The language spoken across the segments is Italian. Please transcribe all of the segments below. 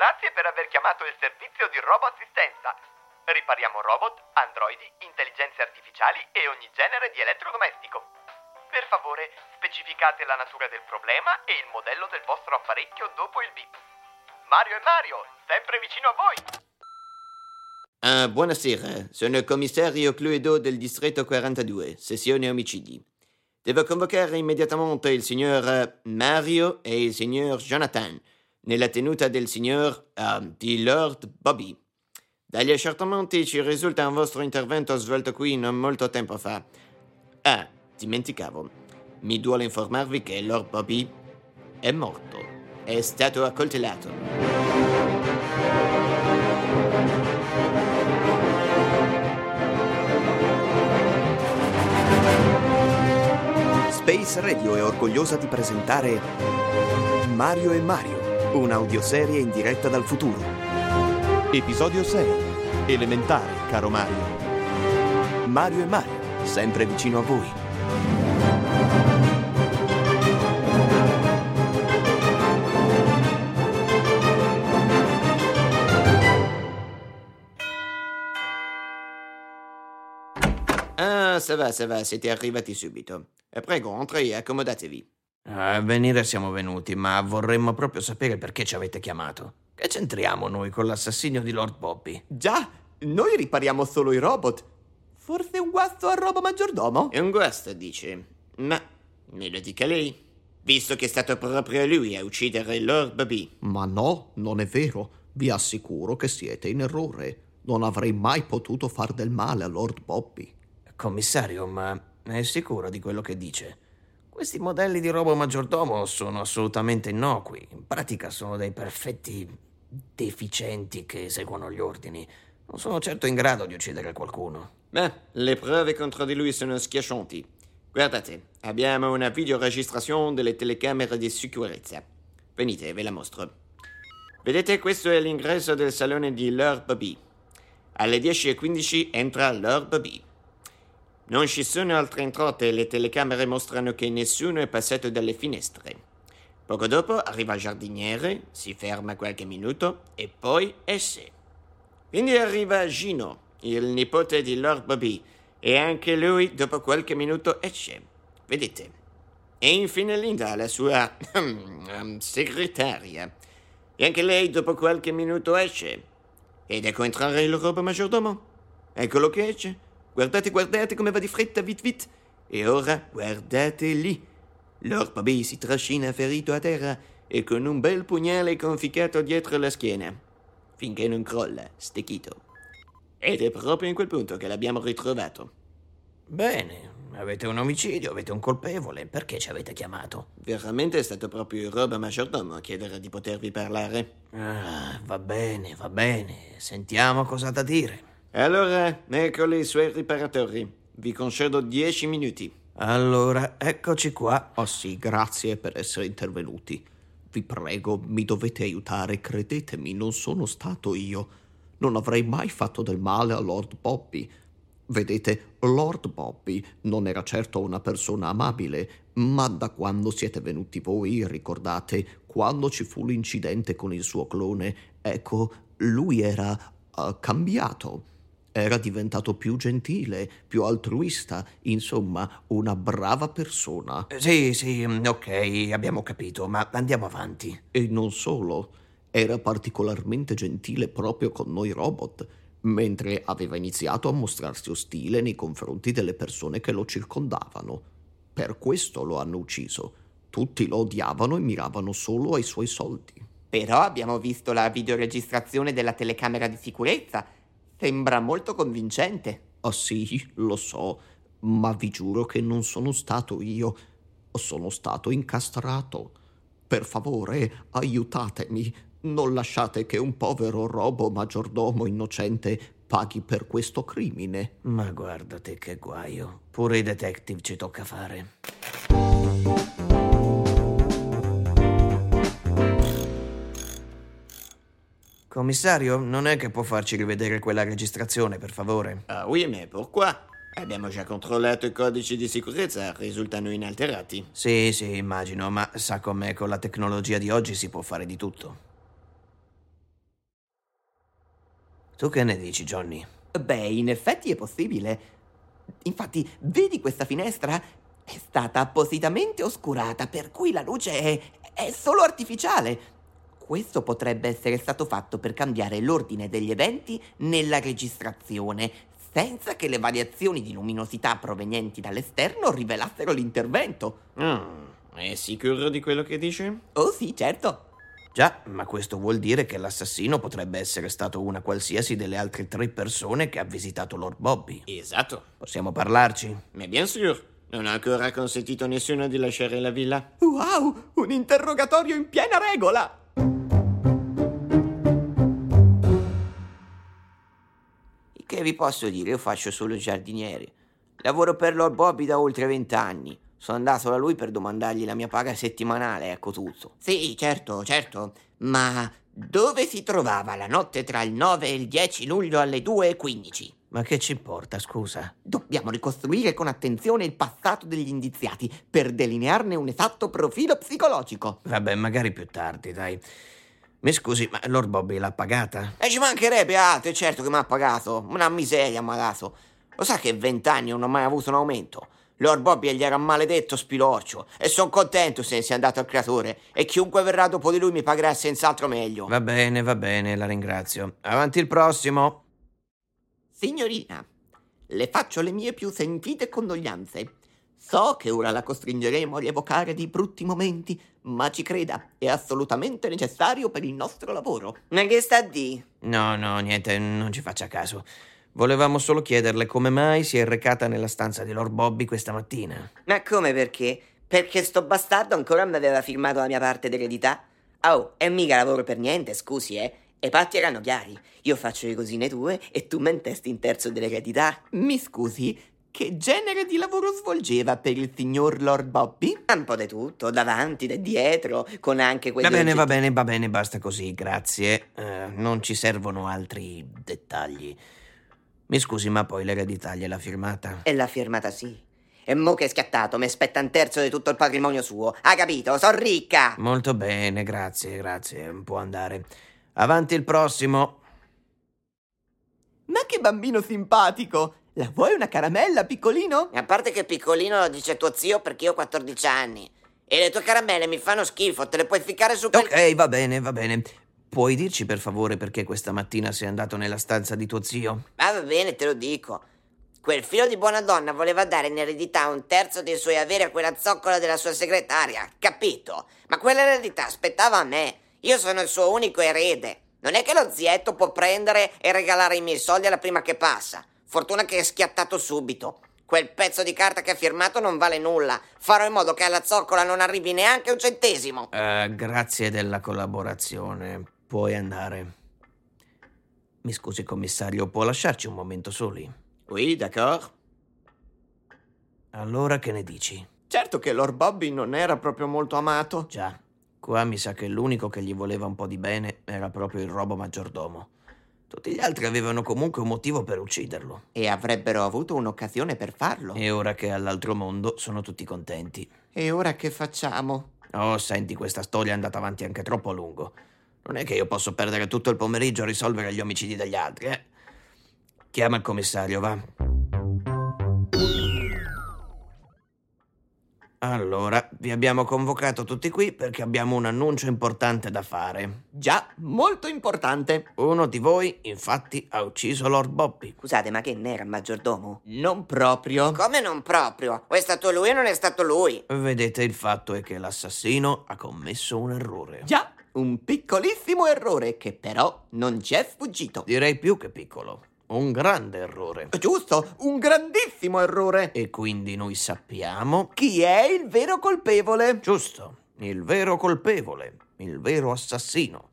Grazie per aver chiamato il servizio di RoboAssistenza. Ripariamo robot, androidi, intelligenze artificiali e ogni genere di elettrodomestico. Per favore, specificate la natura del problema e il modello del vostro apparecchio dopo il bip. Mario e Mario, sempre vicino a voi. Ah, buonasera, sono il commissario Cluedo del distretto 42, sessione omicidi. Devo convocare immediatamente il signor Mario e il signor Jonathan nella tenuta del signor uh, di Lord Bobby. Dagli accertamenti ci risulta un vostro intervento svolto qui non molto tempo fa. Ah, dimenticavo. Mi duole informarvi che Lord Bobby è morto. È stato accoltellato. Space Radio è orgogliosa di presentare Mario e Mario, un'audioserie in diretta dal futuro. Episodio 6. Elementare, caro Mario. Mario e Mario, sempre vicino a voi. Ah, ça va, ça va, siete arrivati subito. Prego, entri e accomodatevi. A venire siamo venuti, ma vorremmo proprio sapere perché ci avete chiamato. Che c'entriamo noi con l'assassinio di Lord Bobby? Già, noi ripariamo solo i robot. Forse un guasto al robo maggiordomo? È un guasto, dice. Ma me lo dica lei. Visto che è stato proprio lui a uccidere Lord Bobby. Ma no, non è vero. Vi assicuro che siete in errore. Non avrei mai potuto far del male a Lord Bobby. Commissario, ma è sicuro di quello che dice? Questi modelli di robo maggiordomo sono assolutamente innocui. In pratica sono dei perfetti deficienti che eseguono gli ordini. Non sono certo in grado di uccidere qualcuno. Beh, le prove contro di lui sono schiaccianti. Guardate, abbiamo una videoregistrazione delle telecamere di sicurezza. Venite, ve la mostro. Vedete, questo è l'ingresso del salone di Lord Bobby. Alle 10.15 entra Lord Bobby. Non ci sono altre entrate e le telecamere mostrano che nessuno è passato dalle finestre. Poco dopo arriva il giardiniere, si ferma qualche minuto e poi esce. Quindi arriva Gino, il nipote di Lord Bobby, e anche lui dopo qualche minuto esce. Vedete? E infine Linda, la sua um, segretaria. E anche lei dopo qualche minuto esce. Ed ecco entrare il robo maggiordomo. Eccolo che esce. Guardate, guardate come va di fretta, vit vit. E ora guardate lì. Bobby si trascina ferito a terra e con un bel pugnale conficcato dietro la schiena. Finché non crolla, stecchito. Ed è proprio in quel punto che l'abbiamo ritrovato. Bene, avete un omicidio, avete un colpevole. Perché ci avete chiamato? Veramente è stato proprio il roba maggiordomo a chiedere di potervi parlare. Ah, va bene, va bene. Sentiamo cosa ha da dire. Allora, eccoli i suoi riparatori. Vi concedo dieci minuti. Allora, eccoci qua. Oh sì, grazie per essere intervenuti. Vi prego, mi dovete aiutare, credetemi, non sono stato io. Non avrei mai fatto del male a Lord Bobby. Vedete, Lord Bobby non era certo una persona amabile, ma da quando siete venuti voi, ricordate, quando ci fu l'incidente con il suo clone, ecco, lui era uh, cambiato. Era diventato più gentile, più altruista, insomma, una brava persona. Sì, sì, ok, abbiamo capito, ma andiamo avanti. E non solo, era particolarmente gentile proprio con noi robot mentre aveva iniziato a mostrarsi ostile nei confronti delle persone che lo circondavano. Per questo lo hanno ucciso. Tutti lo odiavano e miravano solo ai suoi soldi. Però abbiamo visto la videoregistrazione della telecamera di sicurezza. Sembra molto convincente. Ah sì, lo so, ma vi giuro che non sono stato io. Sono stato incastrato. Per favore, aiutatemi. Non lasciate che un povero robo maggiordomo innocente paghi per questo crimine. Ma guardate che guaio. Pure i detective ci tocca fare. Commissario, non è che può farci rivedere quella registrazione, per favore? Ah oui, mais pourquoi? Abbiamo già controllato i codici di sicurezza, risultano inalterati. Sì, sì, immagino, ma sa com'è, con la tecnologia di oggi si può fare di tutto. Tu che ne dici, Johnny? Beh, in effetti è possibile. Infatti, vedi questa finestra? È stata appositamente oscurata, per cui la luce è, è solo artificiale. Questo potrebbe essere stato fatto per cambiare l'ordine degli eventi nella registrazione, senza che le variazioni di luminosità provenienti dall'esterno rivelassero l'intervento. Mm, è sicuro di quello che dice? Oh sì, certo. Già, ma questo vuol dire che l'assassino potrebbe essere stato una qualsiasi delle altre tre persone che ha visitato Lord Bobby. Esatto. Possiamo parlarci? Ma bien sûr. Non ha ancora consentito a nessuno di lasciare la villa. Wow, un interrogatorio in piena regola! Che vi posso dire? Io faccio solo il giardiniere. Lavoro per Lord Bobby da oltre vent'anni. Sono andato da lui per domandargli la mia paga settimanale, ecco tutto. Sì, certo, certo. Ma dove si trovava la notte tra il 9 e il 10 luglio alle 2.15? Ma che ci importa, scusa? Dobbiamo ricostruire con attenzione il passato degli indiziati per delinearne un esatto profilo psicologico. Vabbè, magari più tardi, dai. Mi scusi, ma Lord Bobby l'ha pagata? E ci mancherebbe altro, certo che mi ha pagato. Una miseria mi ha dato. Lo sa che vent'anni non ho mai avuto un aumento. Lord Bobby gli era un maledetto spilorcio e sono contento se ne sia andato al creatore e chiunque verrà dopo di lui mi pagherà senz'altro meglio. Va bene, va bene, la ringrazio. Avanti il prossimo. Signorina, le faccio le mie più sentite condoglianze. So che ora la costringeremo a rievocare dei brutti momenti, ma ci creda, è assolutamente necessario per il nostro lavoro. Ma che sta di? No, no, niente, non ci faccia caso. Volevamo solo chiederle come mai si è recata nella stanza di Lord Bobby questa mattina. Ma come perché? Perché sto bastardo ancora non aveva firmato la mia parte d'eredità? Oh, e mica lavoro per niente, scusi, eh. E i patti erano chiari. Io faccio le cosine tue e tu mentesti in terzo dell'eredità. Mi scusi, che genere di lavoro svolgeva per il signor Lord Bobby? Un po' di tutto, davanti, da dietro, con anche quelli... Va bene, va bene, va bene, basta così, grazie. Uh, non ci servono altri dettagli. Mi scusi, ma poi l'eredità gliel'ha firmata? E l'ha firmata sì. E mo che è scattato, mi aspetta un terzo di tutto il patrimonio suo. Ha capito? Sono ricca! Molto bene, grazie, grazie. Può andare. Avanti il prossimo. Ma che bambino simpatico! La vuoi una caramella, piccolino? A parte che piccolino lo dice tuo zio perché io ho 14 anni. E le tue caramelle mi fanno schifo, te le puoi ficcare su quel... Ok, va bene, va bene. Puoi dirci per favore perché questa mattina sei andato nella stanza di tuo zio? Ah, va bene, te lo dico. Quel figlio di buona donna voleva dare in eredità un terzo dei suoi averi a quella zoccola della sua segretaria, capito? Ma quella eredità aspettava a me. Io sono il suo unico erede. Non è che lo zietto può prendere e regalare i miei soldi alla prima che passa. Fortuna che è schiattato subito. Quel pezzo di carta che ha firmato non vale nulla. Farò in modo che alla zoccola non arrivi neanche un centesimo. Uh, grazie della collaborazione. Puoi andare. Mi scusi, commissario, può lasciarci un momento soli? Oui, d'accord. Allora che ne dici? Certo che Lord Bobby non era proprio molto amato. Già, qua mi sa che l'unico che gli voleva un po' di bene era proprio il robo maggiordomo. Tutti gli altri avevano comunque un motivo per ucciderlo. E avrebbero avuto un'occasione per farlo. E ora che è all'altro mondo sono tutti contenti. E ora che facciamo? Oh, senti, questa storia è andata avanti anche troppo a lungo. Non è che io posso perdere tutto il pomeriggio a risolvere gli omicidi degli altri, eh? Chiama il commissario, va. Allora, vi abbiamo convocato tutti qui perché abbiamo un annuncio importante da fare. Già, molto importante. Uno di voi, infatti, ha ucciso Lord Bobby. Scusate, ma che n'era il maggiordomo? Non proprio. Come non proprio? O è stato lui o non è stato lui? Vedete, il fatto è che l'assassino ha commesso un errore. Già, un piccolissimo errore che però non ci è sfuggito. Direi più che piccolo. Un grande errore. Giusto, un grandissimo errore. E quindi noi sappiamo Chi è il vero colpevole? Giusto, il vero colpevole, il vero assassino.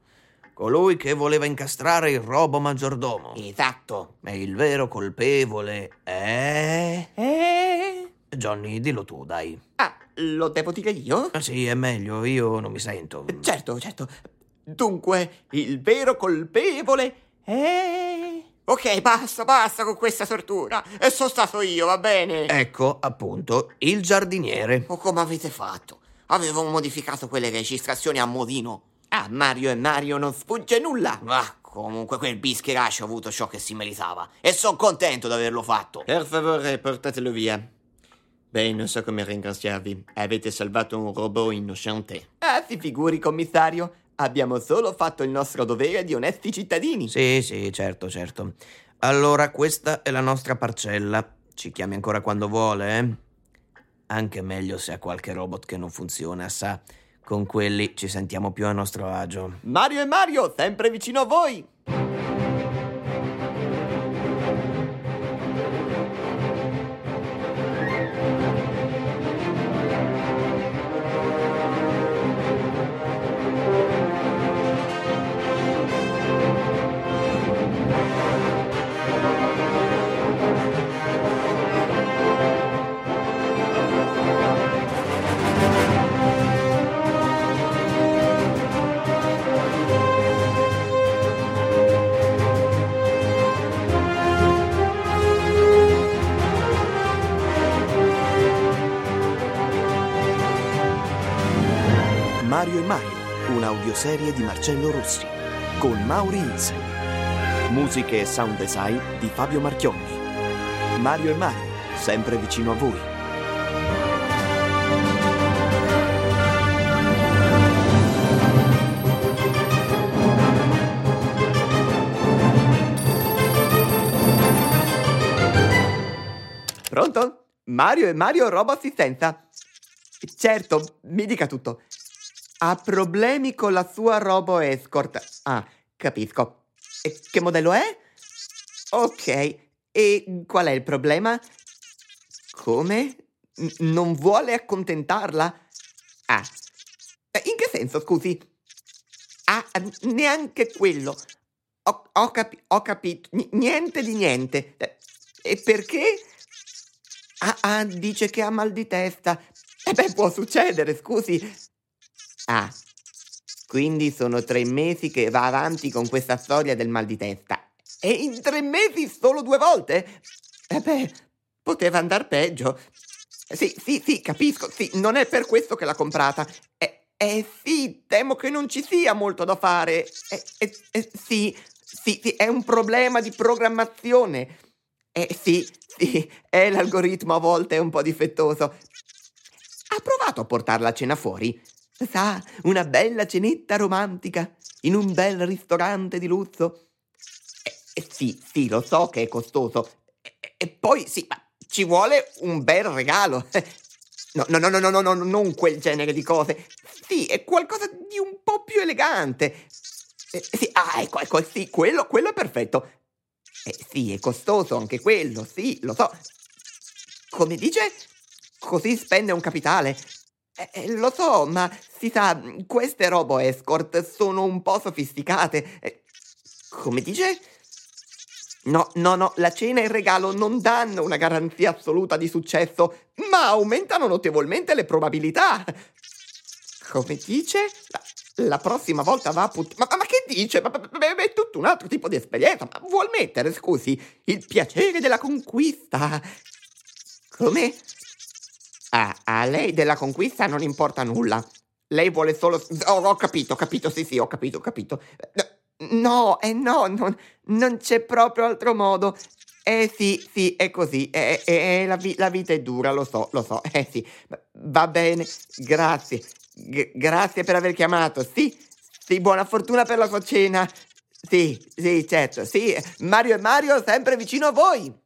Colui che voleva incastrare il robo maggiordomo. Esatto. E il vero colpevole è... Eh? Johnny, dillo tu, dai. Ah, lo devo dire io? Ah, sì, è meglio, io non mi sento. Certo, certo. Dunque, il vero colpevole è... Ok, basta, basta con questa tortura. E sono stato io, va bene? Ecco, appunto, il giardiniere. O come avete fatto? Avevo modificato quelle registrazioni a modino. Ah, Mario e Mario non sfugge nulla. Ah, comunque quel bischeracio ha avuto ciò che si meritava. E sono contento di averlo fatto. Per favore, portatelo via. Beh, non so come ringraziarvi. Avete salvato un robot innocente. Ah, si figuri, commissario. Abbiamo solo fatto il nostro dovere di onesti cittadini. Sì, sì, certo, certo. Allora, questa è la nostra parcella. Ci chiami ancora quando vuole, eh? Anche meglio se ha qualche robot che non funziona, sa. Con quelli ci sentiamo più a nostro agio. Mario e Mario, sempre vicino a voi. Un'audioserie di Marcello Rossi, con Mauri Ilse. Musiche e sound design di Fabio Marchionni. Mario e Mario, sempre vicino a voi. Pronto? Mario e Mario Robo Assistenza. Certo, mi dica tutto. Ha problemi con la sua Robo Escort. Ah, capisco. E che modello è? Ok. E qual è il problema? Come? N- non vuole accontentarla? Ah. Eh, In che senso, scusi? Ah, neanche quello. Ho, ho capi- ho capito. N- niente di niente. Eh, E perché? Ah, ah, dice che ha mal di testa. E beh, può succedere, scusi. Ah, quindi sono tre mesi che va avanti con questa storia del mal di testa. E in tre mesi solo due volte? E beh, poteva andar peggio. Sì, sì, sì, capisco, sì, non è per questo che l'ha comprata. Eh, eh sì, temo che non ci sia molto da fare. Eh, eh, eh, sì, sì, sì, è un problema di programmazione. Eh sì, sì, è l'algoritmo a volte è un po' difettoso. Ha provato a portarla a cena fuori? Sa, una bella cenetta romantica, in un bel ristorante di lusso. Eh, eh, sì, sì, lo so che è costoso. E, e poi, sì, ma ci vuole un bel regalo. No, no, no, no, no, no, no, non quel genere di cose. Sì, è qualcosa di un po' più elegante. Eh, sì, ah, ecco, ecco, sì, quello, quello è perfetto. Eh, sì, è costoso anche quello, sì, lo so. Come dice? Così spende un capitale. Eh, eh, lo so, ma si sa, queste robo escort sono un po' sofisticate. Eh, come dice? No, no, no, la cena e il regalo non danno una garanzia assoluta di successo, ma aumentano notevolmente le probabilità. Come dice? La, la prossima volta va a put... Ma, ma, che dice? Ma, ma, è tutto un altro tipo di esperienza. Ma vuol mettere, scusi, il piacere della conquista. Come? A lei della conquista non importa nulla. Lei vuole solo... Oh, ho capito, ho capito, sì, sì, ho capito, ho capito. No, eh no, non, non c'è proprio altro modo. Eh sì, sì, è così. Eh, eh, la, vi- la, vita è dura, lo so, lo so. Eh sì, va bene, grazie. G- grazie per aver chiamato. Sì, sì, buona fortuna per la sua cena. Sì, sì, certo, sì. Mario e Mario sempre vicino a voi.